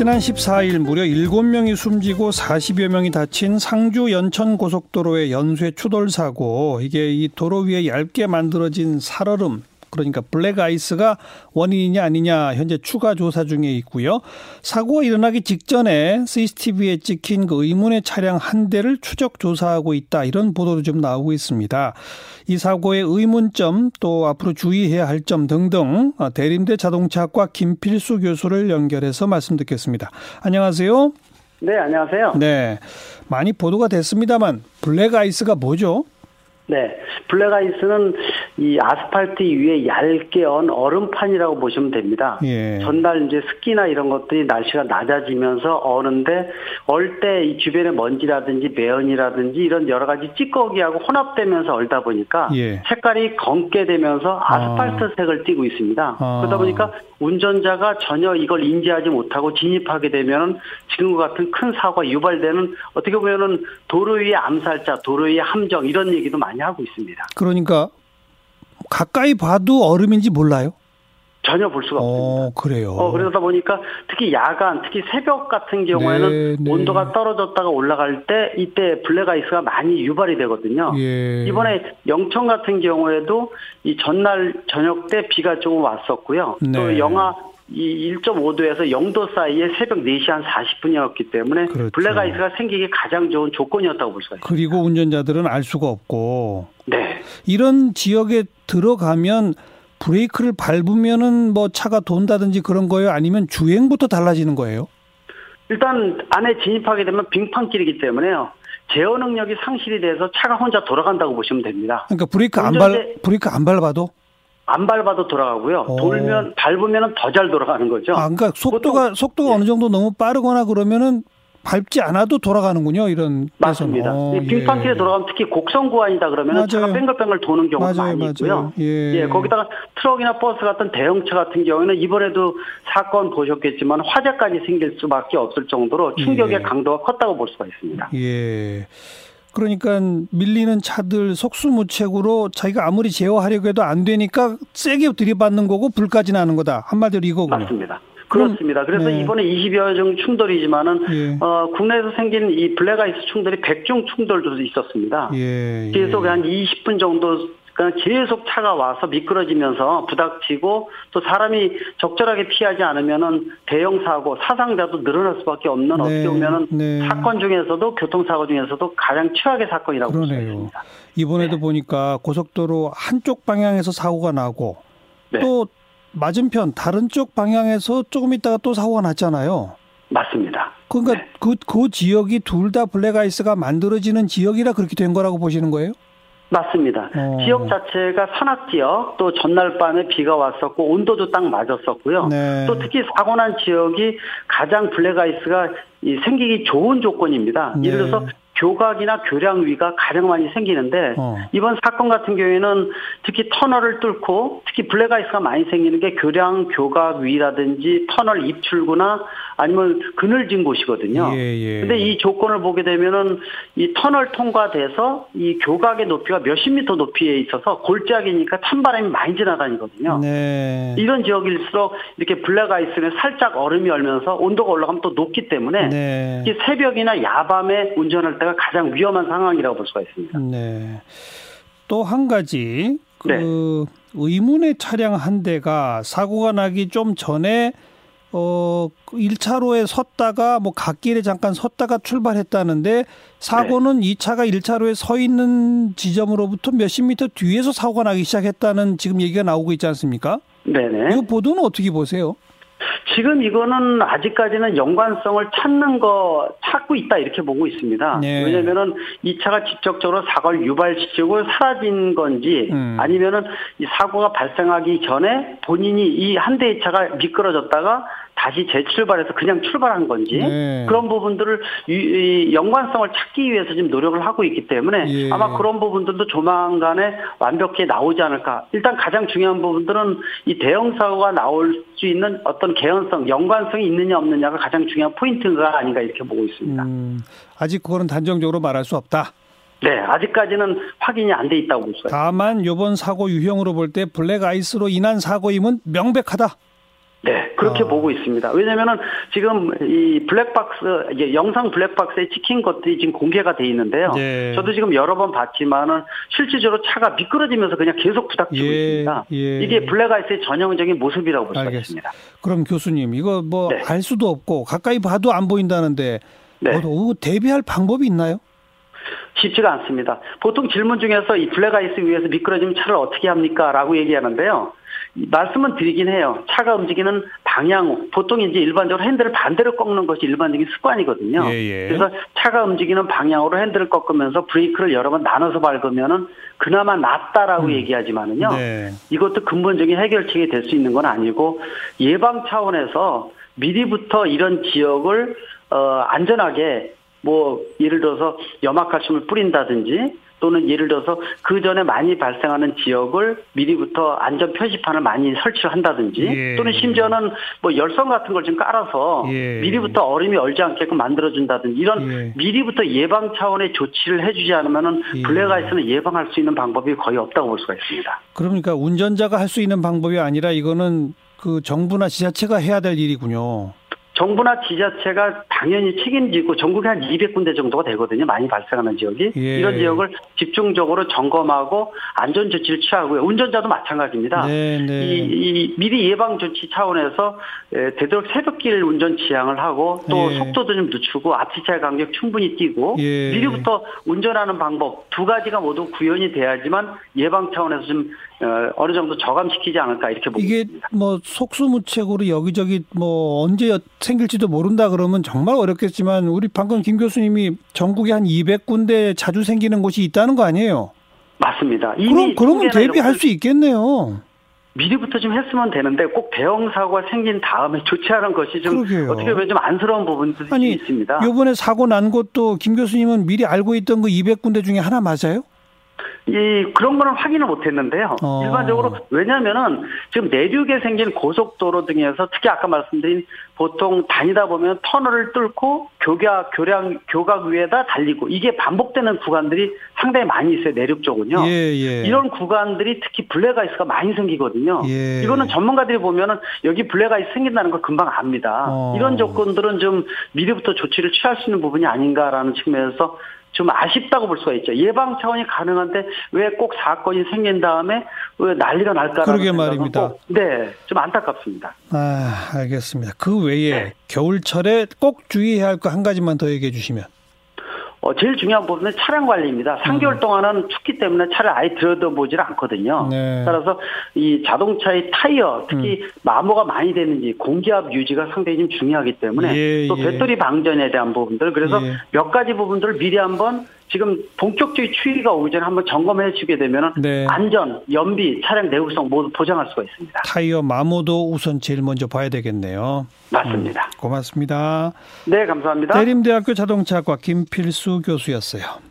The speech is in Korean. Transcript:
지난 14일 무려 7명이 숨지고 40여 명이 다친 상주 연천 고속도로의 연쇄 추돌 사고 이게 이 도로 위에 얇게 만들어진 살얼음 그러니까 블랙 아이스가 원인이냐 아니냐 현재 추가 조사 중에 있고요. 사고가 일어나기 직전에 CCTV에 찍힌 그 의문의 차량 한 대를 추적 조사하고 있다 이런 보도도 좀 나오고 있습니다. 이 사고의 의문점 또 앞으로 주의해야 할 점 등등 대림대 자동차학과 김필수 교수를 연결해서 말씀 듣겠습니다. 안녕하세요. 네, 안녕하세요. 네. 많이 보도가 됐습니다만 블랙 아이스가 뭐죠? 네. 블랙 아이스는 이 아스팔트 위에 얇게 언 얼음판이라고 보시면 됩니다. 예. 전날 이제 습기나 이런 것들이 날씨가 낮아지면서 어는데 얼 때 이 주변에 먼지라든지 매연이라든지 이런 여러 가지 찌꺼기하고 혼합되면서 얼다 보니까 예. 색깔이 검게 되면서 아스팔트 아. 색을 띠고 있습니다. 아. 그러다 보니까 운전자가 전혀 이걸 인지하지 못하고 진입하게 되면은 지금과 같은 큰 사고가 유발되는 어떻게 보면은 도로 위의 암살자, 도로 위의 함정 이런 얘기도 많이 하고 있습니다. 그러니까 가까이 봐도 얼음인지 몰라요? 전혀 볼 수가 없습니다. 어, 그래요. 어, 그러다 보니까 특히 야간, 특히 새벽 같은 경우에는 네, 네. 온도가 떨어졌다가 올라갈 때 이때 블랙아이스가 많이 유발이 되거든요. 예. 이번에 영천 같은 경우에도 이 전날 저녁 때 비가 조금 왔었고요. 네. 또 영하 이 1.5도에서 0도 사이에 새벽 4시 한 40분이었기 때문에 그렇죠. 블랙아이스가 생기기 가장 좋은 조건이었다고 볼 수가 있습니다. 그리고 운전자들은 알 수가 없고 네. 이런 지역에 들어가면 브레이크를 밟으면은 뭐 차가 돈다든지 그런 거예요? 아니면 주행부터 달라지는 거예요? 일단 안에 진입하게 되면 빙판길이기 때문에요. 제어 능력이 상실이 돼서 차가 혼자 돌아간다고 보시면 됩니다. 그러니까 브레이크 안 밟, 운전대- 브레이크 안 밟아도? 안 밟아도 돌아가고요. 오. 돌면 밟으면 더 잘 돌아가는 거죠. 아, 그러니까 속도가, 속도가 예. 어느 정도 너무 빠르거나 그러면은 밟지 않아도 돌아가는군요, 이런. 맞습니다. 어, 이 빙판길에 예. 돌아가면 특히 곡선 구간이다 그러면 차가 맞아요. 뱅글뱅글 도는 경우가 맞아요, 많이 있고요. 맞아요. 예. 거기다가 트럭이나 버스 같은 대형차 같은 경우에는 이번에도 사건 보셨겠지만 화재까지 생길 수밖에 없을 정도로 충격의 예. 강도가 컸다고 볼 수가 있습니다. 예. 그러니까 밀리는 차들 속수무책으로 자기가 아무리 제어하려고 해도 안 되니까 세게 들이받는 거고 불까지 나는 거다. 한마디로 이거군요. 맞습니다. 그렇습니다. 그래서 네. 이번에 20여 종 충돌이지만은 예. 어, 국내에서 생긴 이 블랙아이스 충돌이 100종 충돌도 있었습니다. 예. 예. 계속 한 20분 정도 계속 차가 와서 미끄러지면서 부닥치고 또 사람이 적절하게 피하지 않으면은 대형 사고 사상자도 늘어날 수밖에 없는 네, 어떻게 보면은 네. 사건 중에서도 교통사고 중에서도 가장 최악의 사건이라고 볼수 그러네요. 있습니다. 이번에도 네. 보니까 고속도로 한쪽 방향에서 사고가 나고 네. 또 맞은편 다른 쪽 방향에서 조금 있다가 또 사고가 났잖아요. 맞습니다. 그러니까 네. 그, 그 지역이 둘 다 블랙아이스가 만들어지는 지역이라 그렇게 된 거라고 보시는 거예요? 맞습니다. 어. 지역 자체가 산악 지역 또 전날 밤에 비가 왔었고 온도도 딱 맞았었고요. 네. 또 특히 사고 난 지역이 가장 블랙아이스가 이 생기기 좋은 조건입니다. 네. 예를 들어서 교각이나 교량 위가 가장 많이 생기는데 어. 이번 사건 같은 경우에는 특히 터널을 뚫고 특히 블랙아이스가 많이 생기는 게 교량 교각 위라든지 터널 입출구나 아니면 그늘진 곳이거든요. 예, 예. 근데 이 조건을 보게 되면은 이 터널 통과돼서 이 교각의 높이가 몇십 미터 높이에 있어서 골짜기니까 찬바람이 많이 지나다니거든요. 네. 이런 지역일수록 이렇게 블랙아이스는 살짝 얼음이 얼면서 온도가 올라가면 또 높기 때문에 네. 새벽이나 야밤에 운전할 때가 가장 위험한 상황이라고 볼 수가 있습니다. 네. 또 한 가지 그 네. 의문의 차량 한 대가 사고가 나기 좀 전에 어 1차로에 섰다가 뭐 갓길에 잠깐 섰다가 출발했다는데 사고는 이 차가 1차로에 서 있는 지점으로부터 몇십 미터 뒤에서 사고가 나기 시작했다는 지금 얘기가 나오고 있지 않습니까? 네네. 이 보도는 어떻게 보세요? 지금 이거는 아직까지는 연관성을 찾는 거 찾고 있다 이렇게 보고 있습니다. 네. 왜냐면은 이 차가 직접적으로 사고를 유발시키고 사라진 건지 음. 아니면은 이 사고가 발생하기 전에 본인이 이 한 대의 차가 미끄러졌다가 다시 재출발해서 그냥 출발한 건지 네. 그런 부분들을 이- 이 연관성을 찾기 위해서 지금 노력을 하고 있기 때문에 예. 아마 그런 부분들도 조만간에 완벽히 나오지 않을까. 일단 가장 중요한 부분들은 이 대형 사고가 나올 수 있는 어떤 개연성, 연관성이 있느냐 없느냐가 가장 중요한 포인트가 아닌가 이렇게 보고 있습니다. 음, 아직 그거는 단정적으로 말할 수 없다. 네, 아직까지는 확인이 안 돼 있다고 있습니다. 다만 이번 사고 유형으로 볼 때 블랙 아이스로 인한 사고임은 명백하다. 네, 그렇게 아. 보고 있습니다. 왜냐면은 지금 이 블랙박스, 이게 영상 블랙박스에 찍힌 것들이 지금 공개가 돼 있는데요. 네. 저도 지금 여러 번 봤지만은 실질적으로 차가 미끄러지면서 그냥 계속 부닥치고 예, 있습니다. 예. 이게 블랙아이스의 전형적인 모습이라고 볼 알겠습니다. 있습니다. 그럼 교수님 이거 뭐 네. 알 수도 없고 가까이 봐도 안 보인다는데 네. 뭐 대비할 방법이 있나요? 쉽지가 않습니다. 보통 질문 중에서 이 블랙아이스 위에서 미끄러지면 차를 어떻게 합니까? 라고 얘기하는데요. 이 말씀은 드리긴 해요. 차가 움직이는 방향, 보통 이제 일반적으로 핸들을 반대로 꺾는 것이 일반적인 습관이거든요. 예, 예. 그래서 차가 움직이는 방향으로 핸들을 꺾으면서 브레이크를 여러 번 나눠서 밟으면은 그나마 낫다라고 얘기하지만은요. 네. 이것도 근본적인 해결책이 될 수 있는 건 아니고 예방 차원에서 미리부터 이런 지역을 어 안전하게 뭐 예를 들어서 염화칼슘을 뿌린다든지 또는 예를 들어서 그 전에 많이 발생하는 지역을 미리부터 안전 표시판을 많이 설치를 한다든지 예. 또는 심지어는 뭐 열선 같은 걸 좀 깔아서 예. 미리부터 얼음이 얼지 않게끔 만들어준다든지 이런 예. 미리부터 예방 차원의 조치를 해주지 않으면은 예. 블랙아이스는 예방할 수 있는 방법이 거의 없다고 볼 수가 있습니다. 그러니까 운전자가 할 수 있는 방법이 아니라 이거는 그 정부나 지자체가 해야 될 일이군요. 정부나 지자체가 당연히 책임지고 전국에 한 200군데 정도가 되거든요. 많이 발생하는 지역이. 예. 이런 지역을 집중적으로 점검하고 안전 조치를 취하고요. 운전자도 마찬가지입니다. 네, 이, 네. 이 미리 예방 조치 차원에서 에, 되도록 새벽길 운전 지향을 하고 또 예. 속도도 좀 늦추고 앞뒤차의 간격 충분히 띄고 예. 미리부터 운전하는 방법 두 가지가 모두 구현이 돼야지만 예방 차원에서 좀 어, 어느 정도 저감시키지 않을까 이렇게 보고 이게. 뭐 속수무책으로 여기저기 뭐 언제 생길지도 모른다 그러면 정말 어렵겠지만 우리 방금 김 교수님이 전국에 한 200군데 자주 생기는 곳이 있다는 거 아니에요? 맞습니다. 그럼 그러면 대비할 수 있겠네요. 미리부터 좀 했으면 되는데 꼭 대형 사고가 생긴 다음에 조치하는 것이 좀 그러게요. 어떻게 보면 좀 안쓰러운 부분들이 아니 있습니다. 요번에 사고 난 것도 김 교수님은 미리 알고 있던 그 200군데 중에 하나 맞아요? 이 그런 거는 확인을 못 했는데요. 어. 일반적으로 왜냐하면은 지금 내륙에 생긴 고속도로 등에서 특히 아까 말씀드린 보통 다니다 보면 터널을 뚫고 교각 교량 교각 위에다 달리고 이게 반복되는 구간들이 상당히 많이 있어요 내륙 쪽은요. 예, 예. 이런 구간들이 특히 블랙아이스가 많이 생기거든요. 예. 이거는 전문가들이 보면은 여기 블랙아이스 생긴다는 걸 금방 압니다. 어. 이런 조건들은 좀 미리부터 조치를 취할 수 있는 부분이 아닌가라는 측면에서 좀 아쉽다고 볼 수가 있죠. 예방 차원이 가능한데 왜 꼭 사건이 생긴 다음에 왜 난리가 날까라는 그러게 말입니다. 꼭, 네, 좀 안타깝습니다. 아, 알겠습니다. 그 외에 네. 겨울철에 꼭 주의해야 할 거 한 가지만 더 얘기해 주시면. 어, 제일 중요한 부분은 차량 관리입니다. 3개월 동안은 춥기 때문에 차를 아예 들여다보질 않거든요. 음. 네. 따라서 이 자동차의 타이어, 특히 마모가 많이 되는지 공기압 유지가 상당히 좀 중요하기 때문에 예, 또 예. 배터리 방전에 대한 부분들 그래서 예. 몇 가지 부분들을 미리 한번 지금 본격적인 추위가 오기 전에 한번 점검해 주게 되면 네. 안전, 연비, 차량 내구성 모두 보장할 수가 있습니다. 타이어 마모도 우선 제일 먼저 봐야 되겠네요. 맞습니다. 고맙습니다. 네, 감사합니다. 대림대학교 자동차과 김필수 교수였어요.